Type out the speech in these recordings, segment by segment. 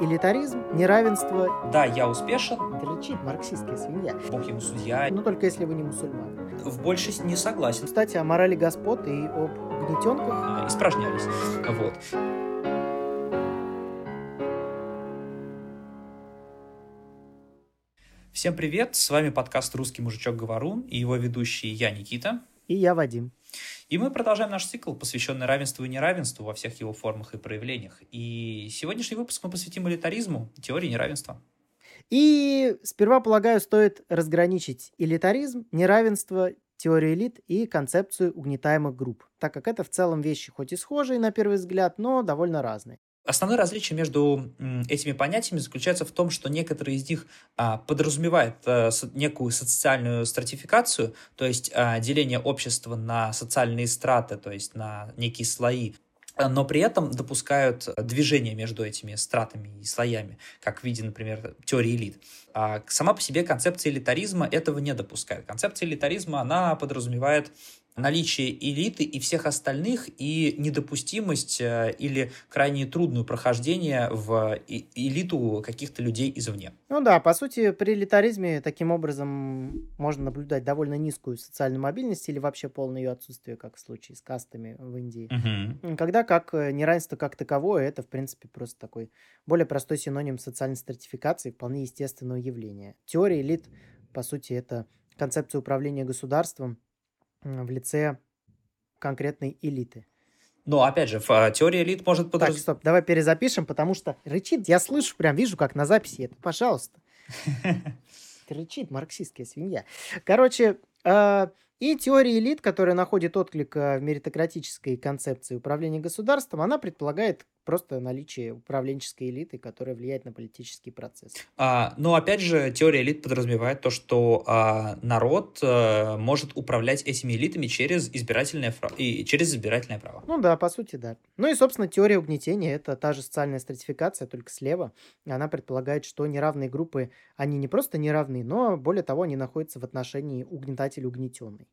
элитаризм, неравенство. Да, я успешен. Рычит марксистская свинья. Бог ему судья. Ну, только если вы не мусульман. В большей не согласен. Кстати, о морали господ и об гнетенках. А, испражнялись. Вот. Всем привет, с вами подкаст «Русский мужичок Говорун» и его ведущий я, Никита. И я, Вадим. И мы продолжаем наш цикл, посвященный равенству и неравенству во всех его формах и проявлениях. И сегодняшний выпуск мы посвятим элитаризму, теории неравенства. И сперва, полагаю, стоит разграничить элитаризм, неравенство, теорию элит и концепцию угнетаемых групп, так как это в целом вещи хоть и схожие на первый взгляд, но довольно разные. Основное различие между этими понятиями заключается в том, что некоторые из них а, подразумевают а, некую социальную стратификацию, то есть а, деление общества на социальные страты, то есть на некие слои, но при этом допускают движение между этими стратами и слоями, как в виде, например, теории элит. А сама по себе концепция элитаризма этого не допускает. Концепция элитаризма, она подразумевает наличие элиты и всех остальных и недопустимость э, или крайне трудное прохождение в элиту каких-то людей извне. Ну да, по сути, при элитаризме таким образом можно наблюдать довольно низкую социальную мобильность или вообще полное ее отсутствие, как в случае с кастами в Индии. Угу. Когда как э, неравенство как таковое, это, в принципе, просто такой более простой синоним социальной стратификации, вполне естественного явления. Теория элит, по сути, это концепция управления государством, в лице конкретной элиты. Но, опять же, в теории элит может подразумевать... Так, стоп, давай перезапишем, потому что рычит, я слышу, прям вижу, как на записи это, пожалуйста. Рычит марксистская свинья. Короче, а, и теория элит, которая находит отклик в меритократической концепции управления государством, она предполагает просто наличие управленческой элиты, которая влияет на политический процесс. А, но опять же, теория элит подразумевает то, что а, народ а, может управлять этими элитами через избирательное, и, через избирательное право. Ну да, по сути, да. Ну и, собственно, теория угнетения — это та же социальная стратификация, только слева. Она предполагает, что неравные группы, они не просто неравны, но, более того, они находятся в отношении угнетатель-угнетенный.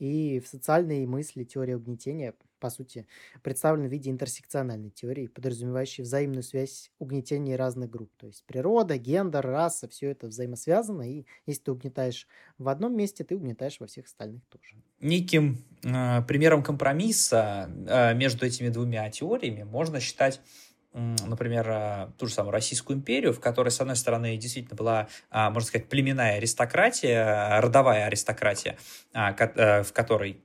И в социальной мысли теория угнетения, по сути, представлена в виде интерсекциональной теории, подразумевающей взаимную связь угнетения разных групп. То есть природа, гендер, раса, все это взаимосвязано, и если ты угнетаешь в одном месте, ты угнетаешь во всех остальных тоже. Неким э, примером компромисса э, между этими двумя теориями можно считать например, а, ту же самую Российскую империю, в которой, с одной стороны, действительно была, а, можно сказать, племенная аристократия, родовая аристократия, а, э, в которой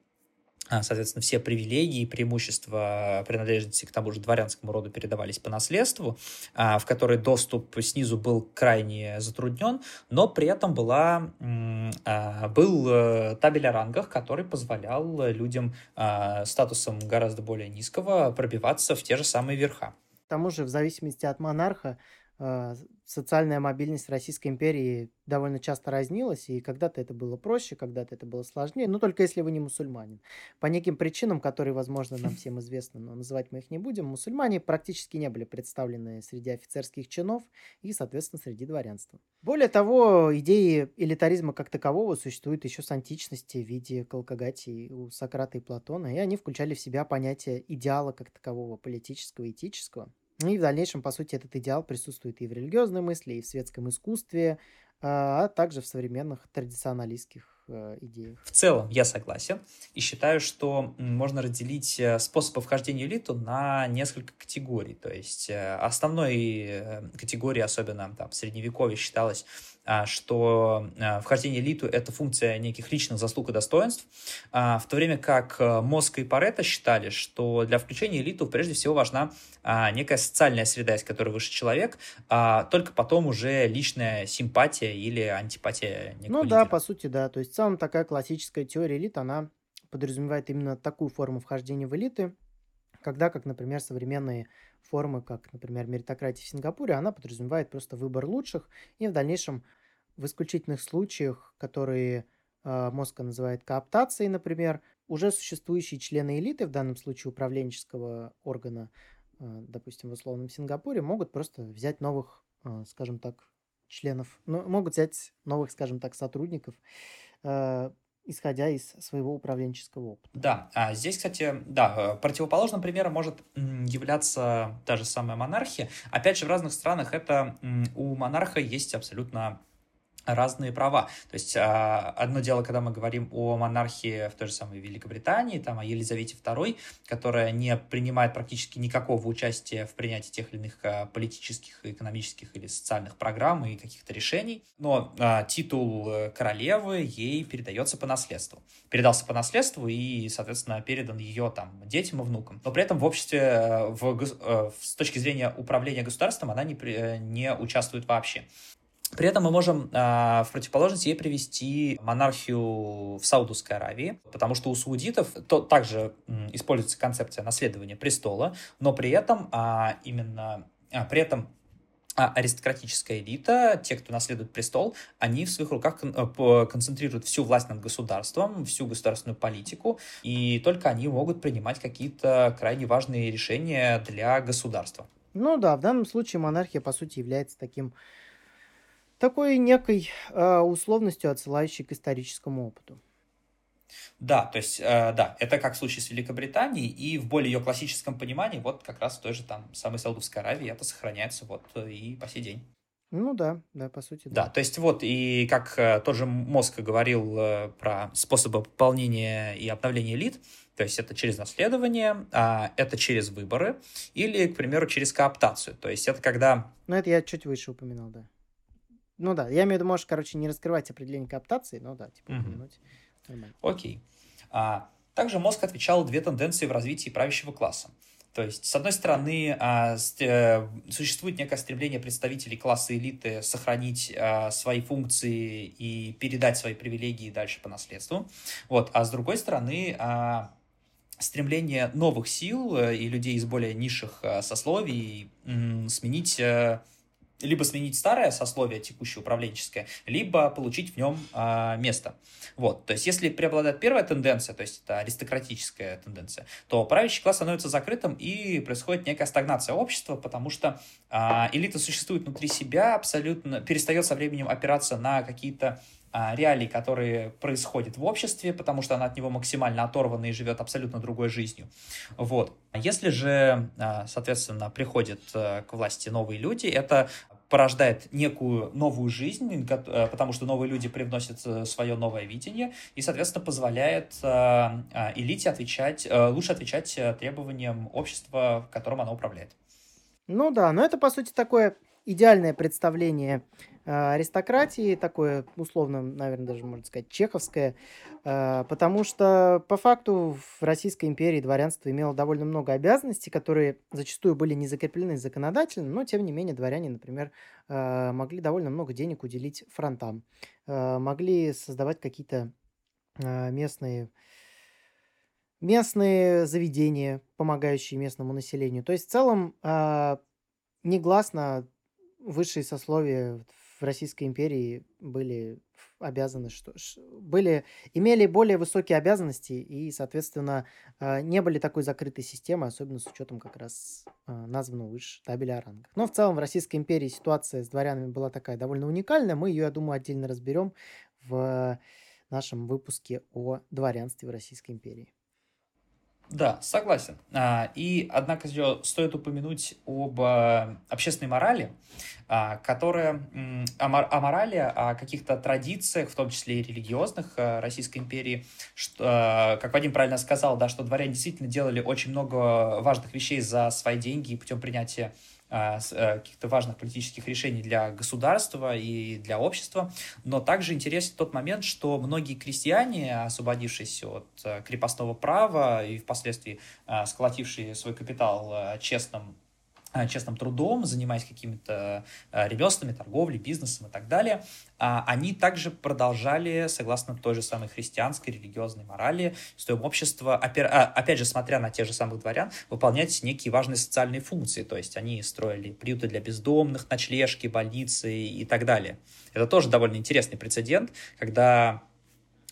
соответственно, все привилегии и преимущества принадлежности к тому же дворянскому роду передавались по наследству, в которой доступ снизу был крайне затруднен, но при этом была, был э, табель о рангах, который позволял людям статусом гораздо более низкого пробиваться в те же самые верха. К тому же, в зависимости от монарха, социальная мобильность Российской империи довольно часто разнилась, и когда-то это было проще, когда-то это было сложнее, но только если вы не мусульманин. По неким причинам, которые, возможно, нам всем известны, но называть мы их не будем, мусульмане практически не были представлены среди офицерских чинов и, соответственно, среди дворянства. Более того, идеи элитаризма как такового существуют еще с античности в виде Калкагати у Сократа и Платона, и они включали в себя понятие идеала как такового, политического, этического, и в дальнейшем, по сути, этот идеал присутствует и в религиозной мысли, и в светском искусстве, а, а также в современных традиционалистских э, идеях. В целом я согласен и считаю, что можно разделить э, способы вхождения в элиту на несколько категорий. То есть э, основной категорией, особенно там, в средневековье, считалось что а, вхождение в элиту – это функция неких личных заслуг и достоинств, а, в то время как Мозг и Паретта считали, что для включения элиту прежде всего важна некая социальная среда, из которой вышел человек, только потом уже личная симпатия или антипатия Ну лидера. да, по сути, да. То есть в целом такая классическая теория элит, она подразумевает именно такую форму вхождения в элиты, когда, как, например, современные формы, как, например, меритократия в Сингапуре, она подразумевает просто выбор лучших, и в дальнейшем в исключительных случаях, которые э, Моска называет кооптацией, например, уже существующие члены элиты, в данном случае управленческого органа, э, допустим, в условном Сингапуре, могут просто взять новых, э, скажем так, членов, ну, могут взять новых, скажем так, сотрудников, исходя из своего управленческого опыта. Да, а здесь, кстати, да, противоположным примером может являться та же самая монархия. Опять же, в разных странах это у монарха есть абсолютно разные права. То есть а, одно дело, когда мы говорим о монархии в той же самой Великобритании, там, о Елизавете II, которая не принимает практически никакого участия в принятии тех или иных а, политических, экономических или социальных программ и каких-то решений, но а, титул э, королевы ей передается по наследству. Передался по наследству и, соответственно, передан ее там детям и внукам. Но при этом в обществе, э, в, э, с точки зрения управления государством, она не, не участвует вообще. При этом мы можем э, в противоположность ей привести монархию в Саудовской Аравии, потому что у саудитов то, также м, используется концепция наследования престола, но при этом а, именно а, при этом а аристократическая элита, те, кто наследует престол, они в своих руках э, концентрируют всю власть над государством, всю государственную политику, и только они могут принимать какие-то крайне важные решения для государства. Ну да, в данном случае монархия, по сути, является таким такой некой э, условностью, отсылающей к историческому опыту. Да, то есть, э, да, это как в случае с Великобританией, и в более ее классическом понимании, вот как раз в той же там самой Саудовской Аравии это сохраняется вот э, и по сей день. Ну да, да, по сути. Да, да то есть вот, и как э, тот же Мозг говорил э, про способы пополнения и обновления элит, то есть это через наследование, а это через выборы, или, к примеру, через кооптацию. То есть это когда... Ну это я чуть выше упоминал, да. Ну да, я имею в виду, можешь, короче, не раскрывать определение кооптации, но да, типа упомянуть. Нормально. Окей. А, также мозг отвечал две тенденции в развитии правящего класса. То есть, с одной стороны, а, э, существует некое стремление представителей класса элиты сохранить а, свои функции и передать свои привилегии дальше по наследству. Вот. А с другой стороны, а, стремление новых сил э, и людей из более низших сословий сменить э, либо сменить старое сословие текущее управленческое, либо получить в нем э, место. Вот, то есть если преобладает первая тенденция, то есть это аристократическая тенденция, то правящий класс становится закрытым и происходит некая стагнация общества, потому что э, элита существует внутри себя, абсолютно перестает со временем опираться на какие-то реалий, которые происходят в обществе, потому что она от него максимально оторвана и живет абсолютно другой жизнью. Вот. Если же, соответственно, приходят э, к власти новые люди, это порождает некую новую жизнь, э, потому что новые люди привносят э, свое новое видение и, соответственно, позволяет элите отвечать, лучше отвечать требованиям общества, которым она управляет. Ну да, но это, по сути, такое идеальное представление Э, аристократии, такое условно, наверное, даже можно сказать, чеховское, э, потому что по факту в Российской империи дворянство имело довольно много обязанностей, которые зачастую были не закреплены законодательно, но тем не менее дворяне, например, э, могли довольно много денег уделить фронтам, могли создавать какие-то местные местные заведения, помогающие местному населению. То есть в целом негласно высшие сословия в Российской империи были обязаны, что были, имели более высокие обязанности и, соответственно, э, не были такой закрытой системой, особенно с учетом как раз э, названного выше табеля о. Но в целом в Российской империи ситуация с дворянами была такая довольно уникальная. Мы ее, я думаю, отдельно разберем в нашем выпуске о дворянстве в Российской империи. Да, согласен. А, и, однако, стоит упомянуть об а, общественной морали, а, которая о морали, о каких-то традициях, в том числе и религиозных Российской империи, что, как Вадим правильно сказал, да, что дворяне действительно делали очень много важных вещей за свои деньги путем принятия э, каких-то важных политических решений для государства и для общества. Но также интересен тот момент, что многие крестьяне, освободившиеся от э, крепостного права и впоследствии э, сколотившие свой капитал честным Э, честным трудом, занимаясь какими-то э, ремеслами, торговлей, бизнесом и так далее, а они также продолжали, согласно той же самой христианской религиозной морали, своем общества, опять же, смотря на тех же самых дворян, выполнять некие важные социальные функции. То есть они строили приюты для бездомных, ночлежки, больницы и так далее. Это тоже довольно интересный прецедент, когда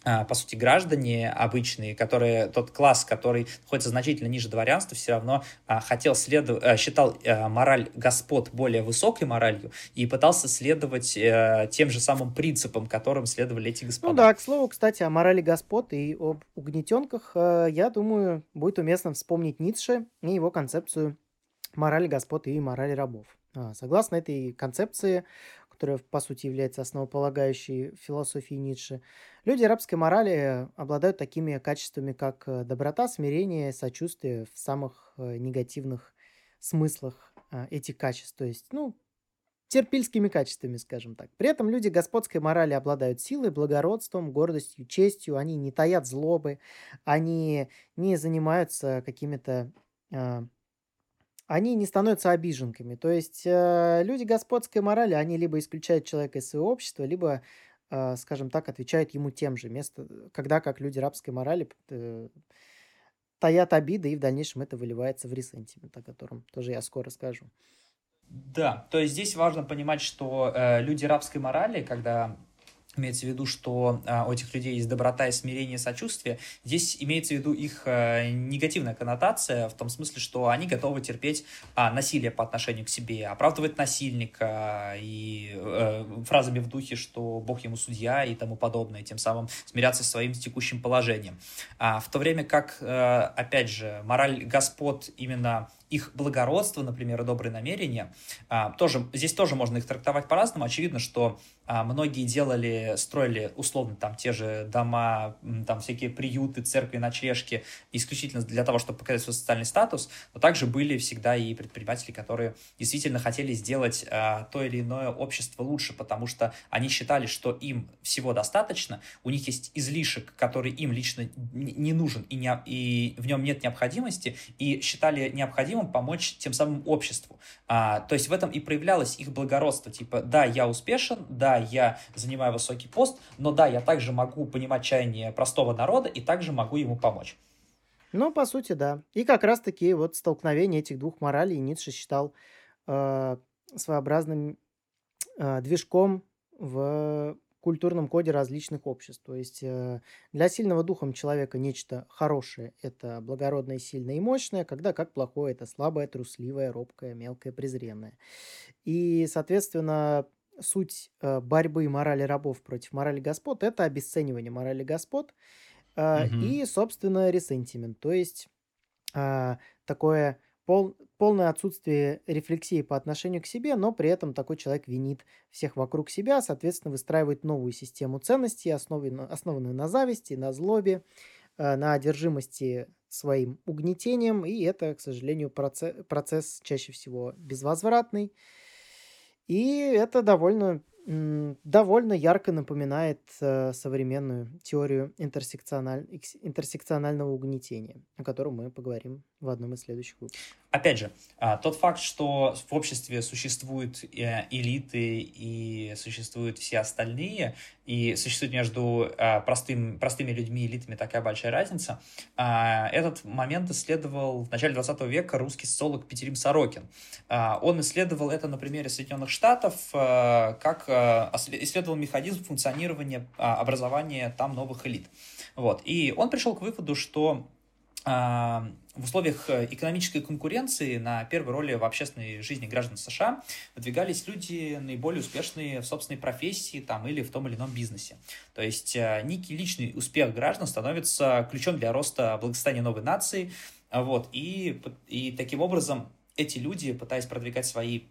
по сути, граждане обычные, которые, тот класс, который находится значительно ниже дворянства, все равно а, хотел следовать, а, считал а, мораль господ более высокой моралью и пытался следовать а, тем же самым принципам, которым следовали эти господа. Ну да, к слову, кстати, о морали господ и об угнетенках, а, я думаю, будет уместно вспомнить Ницше и его концепцию морали господ и морали рабов. А, согласно этой концепции, которая, по сути, является основополагающей философией Ницше, люди арабской морали обладают такими качествами, как э, доброта, смирение, сочувствие в самых э, негативных смыслах а, этих качеств. То есть, ну, терпильскими качествами, скажем так. При этом люди господской морали обладают силой, благородством, гордостью, честью, они не таят злобы, они не занимаются какими-то они не становятся обиженками. То есть э, люди господской морали, они либо исключают человека из своего общества, либо, э, скажем так, отвечают ему тем же. Место, когда как люди рабской морали э, таят обиды, и в дальнейшем это выливается в ресентимент, о котором тоже я скоро скажу. Да, то есть здесь важно понимать, что э, люди рабской морали, когда Имеется в виду, что а, у этих людей есть доброта и смирение, сочувствие. Здесь имеется в виду их а, негативная коннотация в том смысле, что они готовы терпеть а, насилие по отношению к себе, оправдывать насильника и а, фразами в духе, что Бог ему судья и тому подобное, тем самым смиряться со своим текущим положением. А, в то время как, а, опять же, мораль господ именно их благородство, например, и добрые намерения, а, тоже, здесь тоже можно их трактовать по-разному. Очевидно, что а, многие делали, строили условно там те же дома, там всякие приюты, церкви, ночлежки исключительно для того, чтобы показать свой социальный статус, но также были всегда и предприниматели, которые действительно хотели сделать а, то или иное общество лучше, потому что они считали, что им всего достаточно, у них есть излишек, который им лично не нужен и, не, и в нем нет необходимости, и считали необходимым помочь тем самым обществу. А, то есть в этом и проявлялось их благородство, типа, да, я успешен, да, я занимаю высокий пост, но да, я также могу понимать чаяние простого народа и также могу ему помочь. Ну, по сути, да. И как раз-таки вот столкновение этих двух моралей Ницше считал э, своеобразным э, движком в культурном коде различных обществ. То есть э, для сильного духом человека нечто хорошее – это благородное, сильное и мощное, когда как плохое – это слабое, трусливое, робкое, мелкое, презренное. И, соответственно, суть э, борьбы морали рабов против морали господ – это обесценивание морали господ угу. и, собственно, ресентимент, то есть такое пол, полное отсутствие рефлексии по отношению к себе, но при этом такой человек винит всех вокруг себя, соответственно, выстраивает новую систему ценностей, основанную, основанную на зависти, на злобе, на одержимости своим угнетением, и это, к сожалению, процесс, процесс чаще всего безвозвратный, и это довольно, довольно ярко напоминает э, современную теорию интерсекциональ... интерсекционального угнетения, о котором мы поговорим в одном из следующих выпусков. Опять же, а, тот факт, что в обществе существуют э, элиты и существуют все остальные, и существует между а, простым, простыми людьми и элитами такая большая разница, а, этот момент исследовал в начале 20 века русский социолог Петерим Сорокин. Он исследовал это на примере Соединенных Штатов, как исследовал механизм функционирования образования там новых элит. Вот. И он пришел к выводу, что в условиях э, экономической конкуренции на первой роли в общественной жизни граждан США выдвигались люди наиболее успешные в собственной профессии там, или в том или ином бизнесе. То есть э, некий личный успех граждан становится ключом для роста благосостояния новой нации. Вот, и, и таким образом эти люди, пытаясь продвигать свои а,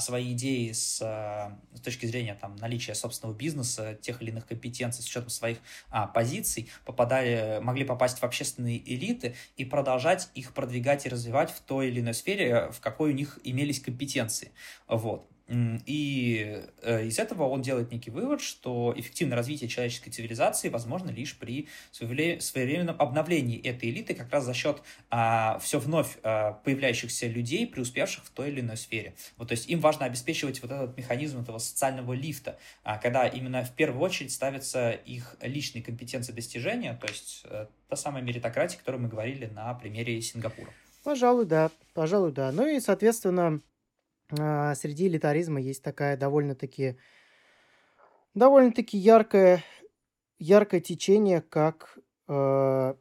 свои идеи с, а, с точки зрения там, наличия собственного бизнеса, тех или иных компетенций с учетом своих а, позиций, попадали, могли попасть в общественные элиты и продолжать их продвигать и развивать в той или иной сфере, в какой у них имелись компетенции. Вот. И э, из этого он делает некий вывод, что эффективное развитие человеческой цивилизации возможно лишь при своевременном обновлении этой элиты, как раз за счет а, все вновь а, появляющихся людей, преуспевших в той или иной сфере. Вот, то есть им важно обеспечивать вот этот механизм этого социального лифта, а, когда именно в первую очередь ставятся их личные компетенции достижения, то есть а, та самая меритократия, о которой мы говорили на примере Сингапура. Пожалуй, да. Пожалуй, да. Ну и, соответственно, среди элитаризма есть такая довольно-таки довольно-таки яркая яркое течение, как э,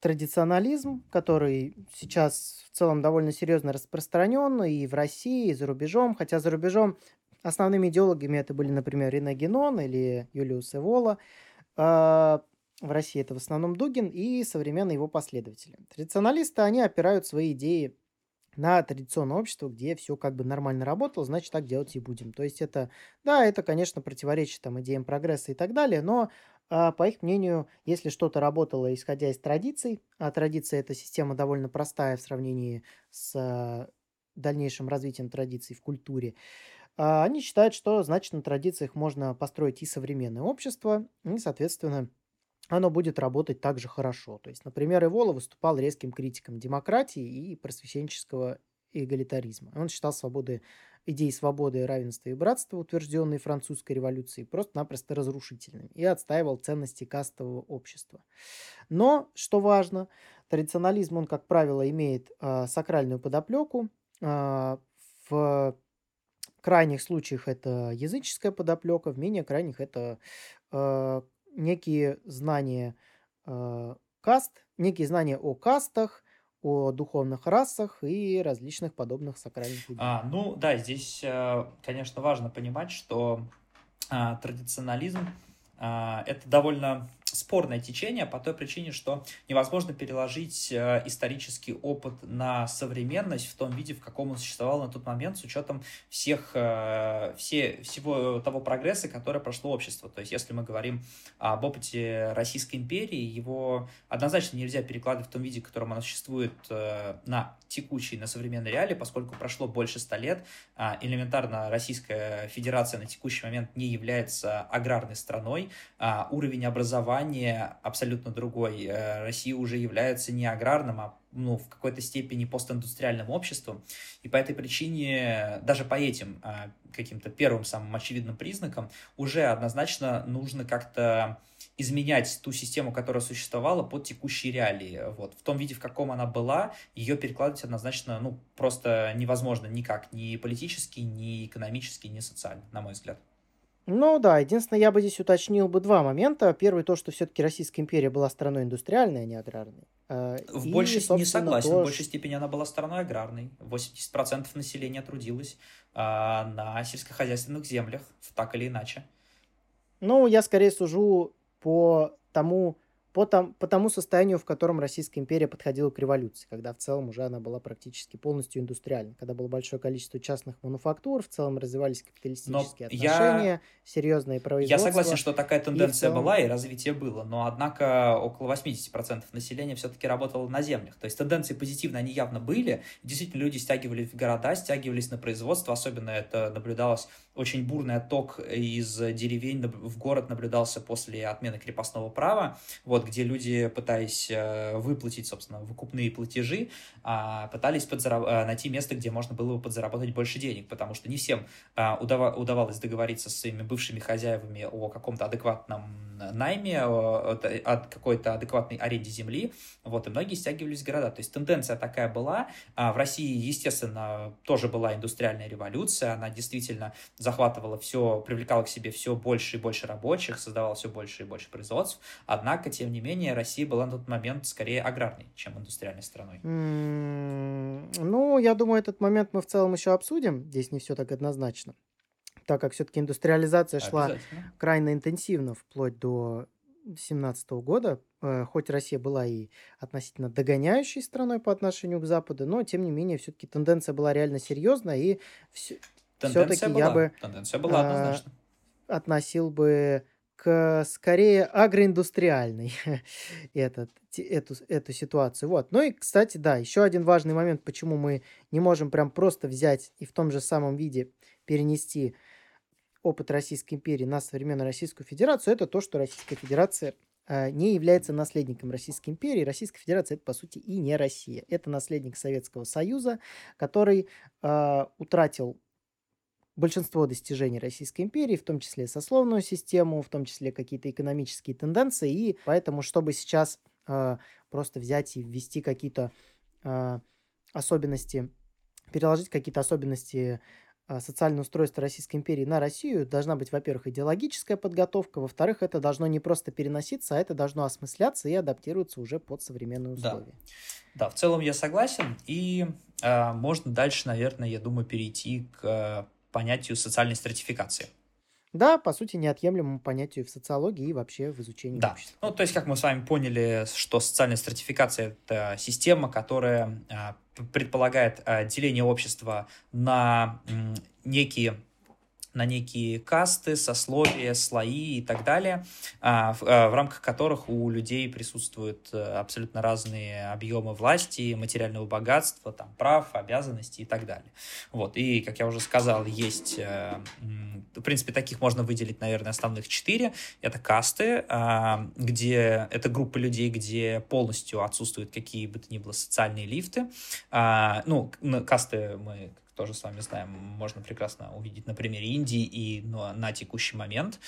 традиционализм, который сейчас в целом довольно серьезно распространен и в России, и за рубежом, хотя за рубежом основными идеологами это были, например, Рене Генон или Юлиус Эвола. Э, в России это в основном Дугин и современные его последователи. Традиционалисты, они опирают свои идеи на традиционное общество, где все как бы нормально работало, значит, так делать и будем. То есть это, да, это, конечно, противоречит там идеям прогресса и так далее, но а, по их мнению, если что-то работало исходя из традиций, а традиция это система довольно простая в сравнении с а, дальнейшим развитием традиций в культуре, а, они считают, что, значит, на традициях можно построить и современное общество, и, соответственно, оно будет работать также хорошо. То есть, например, Ивола выступал резким критиком демократии и просвещенческого эгалитаризма. Он считал свободы, идеи свободы, равенства и братства, утвержденные французской революцией, просто-напросто разрушительными и отстаивал ценности кастового общества. Но, что важно, традиционализм, он, как правило, имеет э, сакральную подоплеку. Э, в крайних случаях это языческая подоплека, в менее крайних это э, некие знания э, каст, некие знания о кастах, о духовных расах и различных подобных сакральных идеях. А, ну да, здесь, э, конечно, важно понимать, что а, традиционализм а, это довольно спорное течение по той причине, что невозможно переложить э, исторический опыт на современность в том виде, в каком он существовал на тот момент, с учетом всех, э, все, всего того прогресса, который прошло общество. То есть, если мы говорим об опыте Российской империи, его однозначно нельзя перекладывать в том виде, в котором оно существует э, на текущей, на современной реалии, поскольку прошло больше ста лет, а элементарно Российская Федерация на текущий момент не является аграрной страной, а уровень образования образование абсолютно другой. Э, Россия уже является не аграрным, а ну, в какой-то степени постиндустриальным обществом. И по этой причине, даже по этим э, каким-то первым самым очевидным признакам, уже однозначно нужно как-то изменять ту систему, которая существовала под текущие реалии. Вот. В том виде, в каком она была, ее перекладывать однозначно ну, просто невозможно никак, ни политически, ни экономически, ни социально, на мой взгляд. Ну да, единственное, я бы здесь уточнил бы два момента. Первый, то, что все-таки Российская империя была страной индустриальной, а не аграрной. А, в и, большей, не согласен, то, в большей степени она была страной аграрной. 80% населения трудилось а, на сельскохозяйственных землях, так или иначе. Ну, я скорее сужу по тому, по, там, по тому состоянию, в котором Российская империя подходила к революции, когда в целом уже она была практически полностью индустриальной, когда было большое количество частных мануфактур, в целом развивались капиталистические но отношения, я... серьезные производства. Я согласен, что такая тенденция целом... была и развитие было, но однако около 80% населения все-таки работало на землях. То есть тенденции позитивные, они явно были. Действительно, люди стягивались в города, стягивались на производство, особенно это наблюдалось очень бурный отток из деревень в город наблюдался после отмены крепостного права, вот, где люди, пытаясь э, выплатить, собственно, выкупные платежи, а, пытались подзараб- э, найти место, где можно было бы подзаработать больше денег, потому что не всем а, удав- удавалось договориться с своими бывшими хозяевами о каком-то адекватном найме, о, о какой-то адекватной аренде земли, вот, и многие стягивались в города. То есть тенденция такая была. А в России, естественно, тоже была индустриальная революция, она действительно захватывала все, привлекала к себе все больше и больше рабочих, создавала все больше и больше производств. Однако, тем не менее, Россия была на тот момент скорее аграрной, чем индустриальной страной. Ну, я думаю, этот момент мы в целом еще обсудим. Здесь не все так однозначно. Так как все-таки индустриализация шла крайне интенсивно вплоть до 2017 года, э, хоть Россия была и относительно догоняющей страной по отношению к Западу, но тем не менее все-таки тенденция была реально серьезная, и все, все-таки я бы Тенденция была, а, однозначно. относил бы к скорее агроиндустриальной этот, эту, эту ситуацию. Вот. Ну и, кстати, да, еще один важный момент, почему мы не можем прям просто взять и в том же самом виде перенести опыт Российской империи на современную Российскую Федерацию, это то, что Российская Федерация э, не является наследником Российской империи. Российская Федерация это, по сути, и не Россия. Это наследник Советского Союза, который э, утратил большинство достижений Российской империи, в том числе сословную систему, в том числе какие-то экономические тенденции, и поэтому, чтобы сейчас э, просто взять и ввести какие-то э, особенности, переложить какие-то особенности а, социальное устройство Российской империи на Россию, должна быть, во-первых, идеологическая подготовка, во-вторых, это должно не просто переноситься, а это должно осмысляться и адаптироваться уже под современные условия. Да, да в целом я согласен, и э, можно дальше, наверное, я думаю, перейти к э, понятию социальной стратификации. Да, по сути, неотъемлемому понятию в социологии и вообще в изучении да. общества. Ну, то есть, как мы с вами поняли, что социальная стратификация — это система, которая а, предполагает а, деление общества на некие на некие касты, сословия, слои и так далее, а, в, а, в рамках которых у людей присутствуют э, абсолютно разные объемы власти, материального богатства, там, прав, обязанностей и так далее. Вот. И, как я уже сказал, есть, э, в принципе, таких можно выделить, наверное, основных четыре. Это касты, а, где это группа людей, где полностью отсутствуют какие бы то ни было социальные лифты. Ну, касты мы тоже с вами знаем, можно прекрасно увидеть на примере Индии и ну, на текущий момент.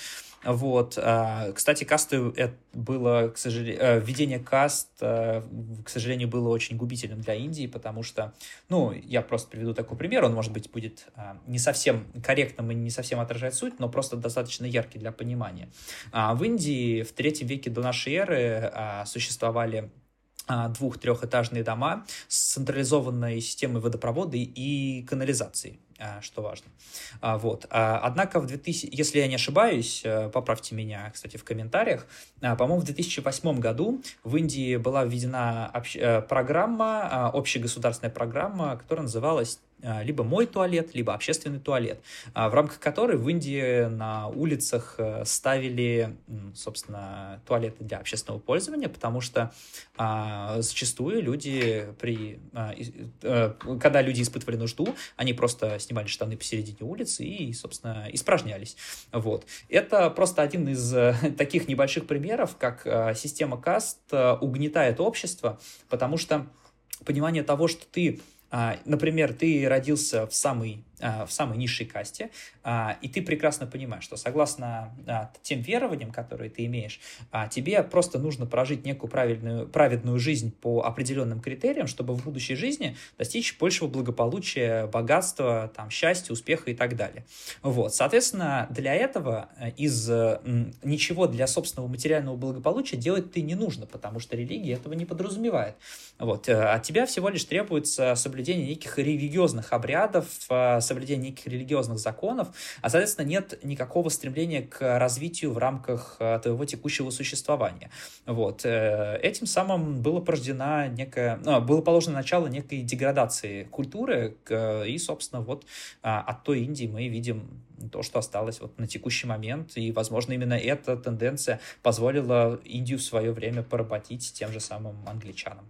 Вот. А, кстати, касты это было, к сожалению, э, введение каст, э, к сожалению, было очень губительным для Индии, потому что, ну, я просто приведу такой пример, он, может быть, будет а, не совсем корректным и не совсем отражает суть, но просто достаточно яркий для понимания. А, в Индии в третьем веке до нашей эры существовали двух-трехэтажные дома с централизованной системой водопровода и канализации, а, что важно. А, вот. Однако в 2000, если я не ошибаюсь, э, поправьте меня, кстати, в комментариях, по-моему, в 2008 году в Индии была введена э, программа, общегосударственная программа, которая называлась а, либо мой туалет, либо общественный туалет, а, в рамках которой в Индии на улицах э, ставили, собственно, туалеты для общественного пользования, потому что а, зачастую люди, при, когда люди испытывали нужду, они просто снимали штаны посередине улицы и, собственно, испражнялись. Вот. Это просто один из э, таких небольших примеров, как система каст угнетает общество, потому что понимание того, что ты Например, ты родился в самый а, в самой низшей касте, а, и ты прекрасно понимаешь, что согласно а, тем верованиям, которые ты имеешь, тебе просто нужно прожить некую правильную, праведную жизнь по определенным критериям, чтобы в будущей жизни достичь большего благополучия, богатства, там, счастья, успеха и так далее. Вот, соответственно, для этого э, из ничего для собственного материального благополучия делать ты не нужно, потому что религия этого не подразумевает. Вот, э, от тебя всего лишь требуется соблюдение неких религиозных обрядов, соблюдение неких религиозных законов, а, соответственно, нет никакого стремления к развитию в рамках э, твоего текущего существования. Вот. Э, этим самым было порождена некая, ну, было положено начало некой деградации культуры, и, собственно, вот а, от той Индии мы видим то, что осталось вот на текущий момент, и, возможно, именно эта тенденция позволила Индию в свое время поработить тем же самым англичанам.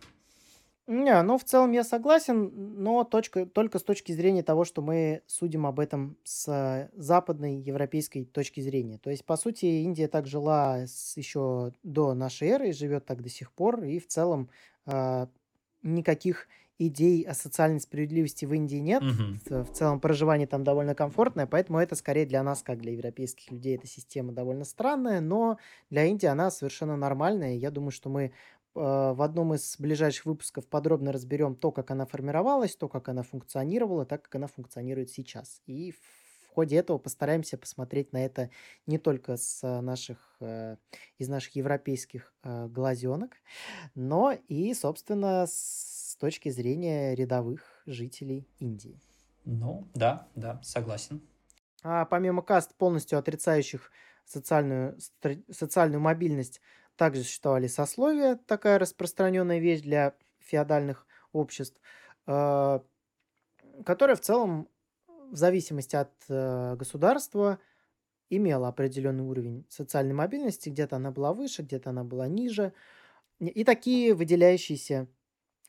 Не, ну, в целом я согласен, но точка, только с точки зрения того, что мы судим об этом с западной европейской точки зрения. То есть, по сути, Индия так жила еще до нашей эры, и живет так до сих пор, и в целом э, никаких идей о социальной справедливости в Индии нет. Угу. В целом проживание там довольно комфортное, поэтому это скорее для нас, как для европейских людей, эта система довольно странная, но для Индии она совершенно нормальная. Я думаю, что мы в одном из ближайших выпусков подробно разберем то, как она формировалась, то, как она функционировала, так как она функционирует сейчас. И в ходе этого постараемся посмотреть на это не только с наших, э, из наших европейских э, глазенок, но и, собственно, с точки зрения рядовых жителей Индии. Ну, да, да, согласен. А помимо каст, полностью отрицающих социальную, социальную мобильность, также существовали сословия, такая распространенная вещь для феодальных обществ, э, которая в целом в зависимости от э, государства имела определенный уровень социальной мобильности, где-то она была выше, где-то она была ниже. И такие выделяющиеся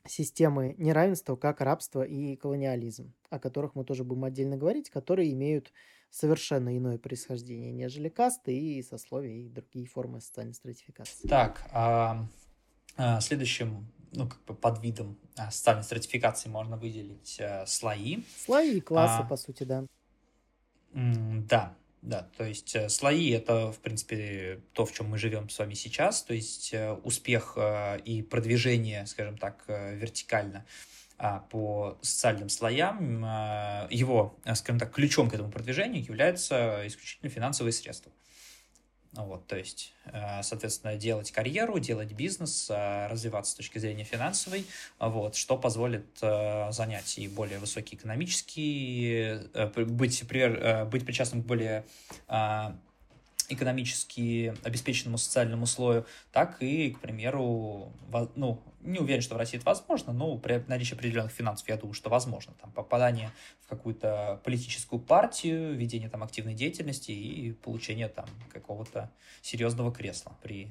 системы неравенства, как рабство и колониализм, о которых мы тоже будем отдельно говорить, которые имеют совершенно иное происхождение, нежели касты и сословия и другие формы социальной стратификации. Так, а, а, следующим ну, как бы под видом а, социальной стратификации можно выделить а, слои. Слои и классы, а, по сути, да. Да, да, то есть э, слои это, в принципе, то, в чем мы живем с вами сейчас, то есть э, успех э, и продвижение, скажем так, вертикально по социальным слоям, а, его, скажем так, ключом к этому продвижению являются исключительно финансовые средства. Вот, то есть, соответственно, делать карьеру, делать бизнес, развиваться с точки зрения финансовой, вот, что позволит занять и более высокие экономические, быть, быть причастным к более экономически обеспеченному социальному слою, так и, к примеру, ну, не уверен, что в России это возможно, но при наличии определенных финансов, я думаю, что возможно. Там попадание в какую-то политическую партию, ведение там активной деятельности и получение там какого-то серьезного кресла при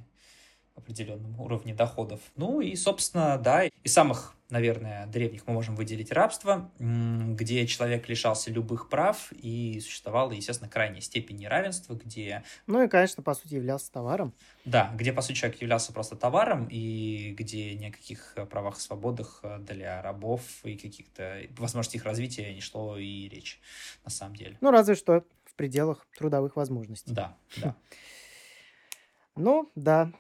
определенном уровне доходов. Ну и, собственно, да, из самых, наверное, древних мы можем выделить рабство, где человек лишался любых прав и существовала, естественно, крайняя степень неравенства, где... Ну и, конечно, по сути, являлся товаром. Да, где, по сути, человек являлся просто товаром, и где ни о каких правах и свободах для рабов и каких-то возможностей их развития не шло и речь, на самом деле. Ну, разве что в пределах трудовых возможностей. Да, да. Ну, да,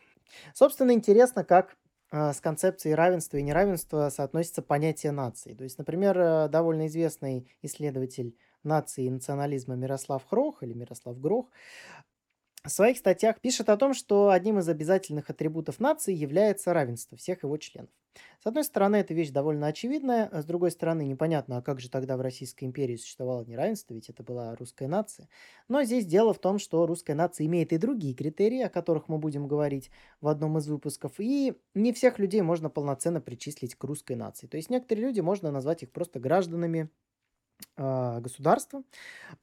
Собственно, интересно, как а, с концепцией равенства и неравенства соотносится понятие нации. То есть, например, э, довольно известный исследователь нации и национализма Мирослав Хрох или Мирослав Грох в своих статьях пишет о том, что одним из обязательных атрибутов нации является равенство всех его членов. С одной стороны, эта вещь довольно очевидная, а с другой стороны, непонятно, а как же тогда в Российской империи существовало неравенство, ведь это была русская нация. Но здесь дело в том, что русская нация имеет и другие критерии, о которых мы будем говорить в одном из выпусков, и не всех людей можно полноценно причислить к русской нации. То есть некоторые люди можно назвать их просто гражданами государства,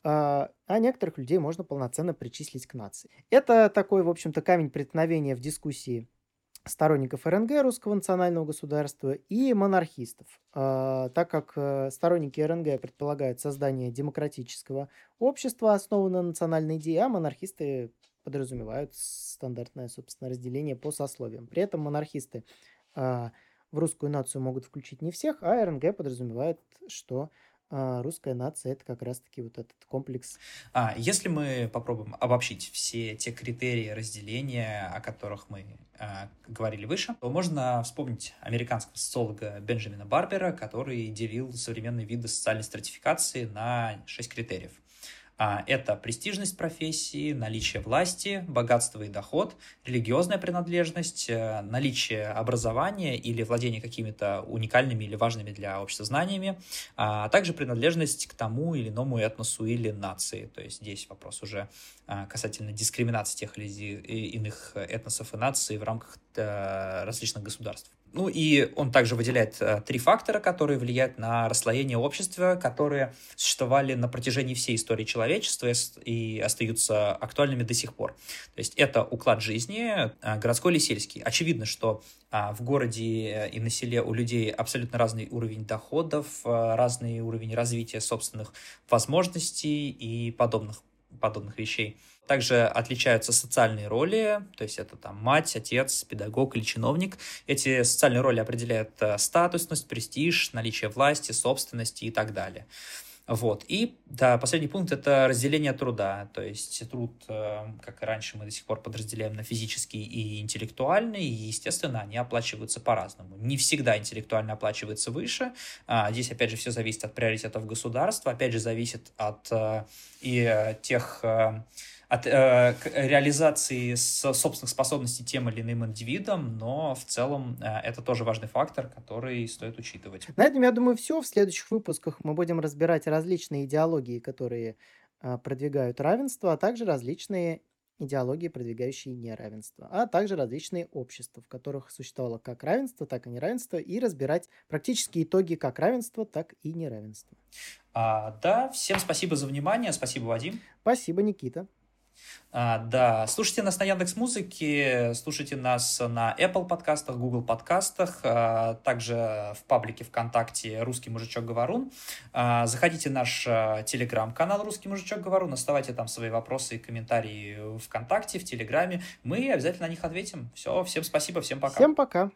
а, а некоторых людей можно полноценно причислить к нации. Это такой, в общем-то, камень преткновения в дискуссии сторонников РНГ, русского национального государства, и монархистов, а, так как э, сторонники РНГ предполагают создание демократического общества, основанного на национальной идее, а монархисты подразумевают стандартное, собственно, разделение по сословиям. При этом монархисты в русскую нацию могут включить не всех, а РНГ подразумевает, что а русская нация это как раз-таки вот этот комплекс. А если мы попробуем обобщить все те критерии разделения, о которых мы а, говорили выше, то можно вспомнить американского социолога Бенджамина Барбера, который делил современные виды социальной стратификации на шесть критериев. А, это престижность профессии, наличие власти, богатство и доход, религиозная принадлежность, э, наличие образования или владение какими-то уникальными или важными для общества знаниями, а также принадлежность к тому или иному этносу или нации. То есть здесь вопрос уже а, касательно дискриминации тех или иных этносов и наций в рамках э, различных государств. Ну и он также выделяет э, три фактора, которые влияют на расслоение общества, которые существовали на протяжении всей истории человечества и остаются актуальными до сих пор. То есть это уклад жизни, э, городской или сельский. Очевидно, что а, в городе и на селе у людей абсолютно разный уровень доходов, э, разный уровень развития собственных возможностей и подобных, подобных вещей. Также отличаются социальные роли, то есть это там мать, отец, педагог или чиновник. Эти социальные роли определяют э, статусность, престиж, наличие власти, собственности и так далее. Вот. И да, последний пункт – это разделение труда. То есть труд, э, как и раньше, мы до сих пор подразделяем на физический и интеллектуальный, и, естественно, они оплачиваются по-разному. Не всегда интеллектуально оплачивается выше. А, здесь, опять же, все зависит от приоритетов государства, опять же, зависит от э, и тех от э, реализации собственных способностей тем или иным индивидом, но в целом э, это тоже важный фактор, который стоит учитывать. На этом, я думаю, все. В следующих выпусках мы будем разбирать различные идеологии, которые э, продвигают равенство, а также различные идеологии, продвигающие неравенство, а также различные общества, в которых существовало как равенство, так и неравенство, и разбирать практически итоги как равенства, так и неравенства. А, да, всем спасибо за внимание, спасибо, Вадим. Спасибо, Никита. А, да, слушайте нас на Яндекс Музыке, слушайте нас на Apple подкастах, Google подкастах, а, также в паблике ВКонтакте «Русский мужичок Говорун». А, заходите в наш а, телеграм-канал «Русский мужичок Говорун», оставайте там свои вопросы и комментарии ВКонтакте, в Телеграме. Мы обязательно на них ответим. Все, всем спасибо, всем пока. Всем пока.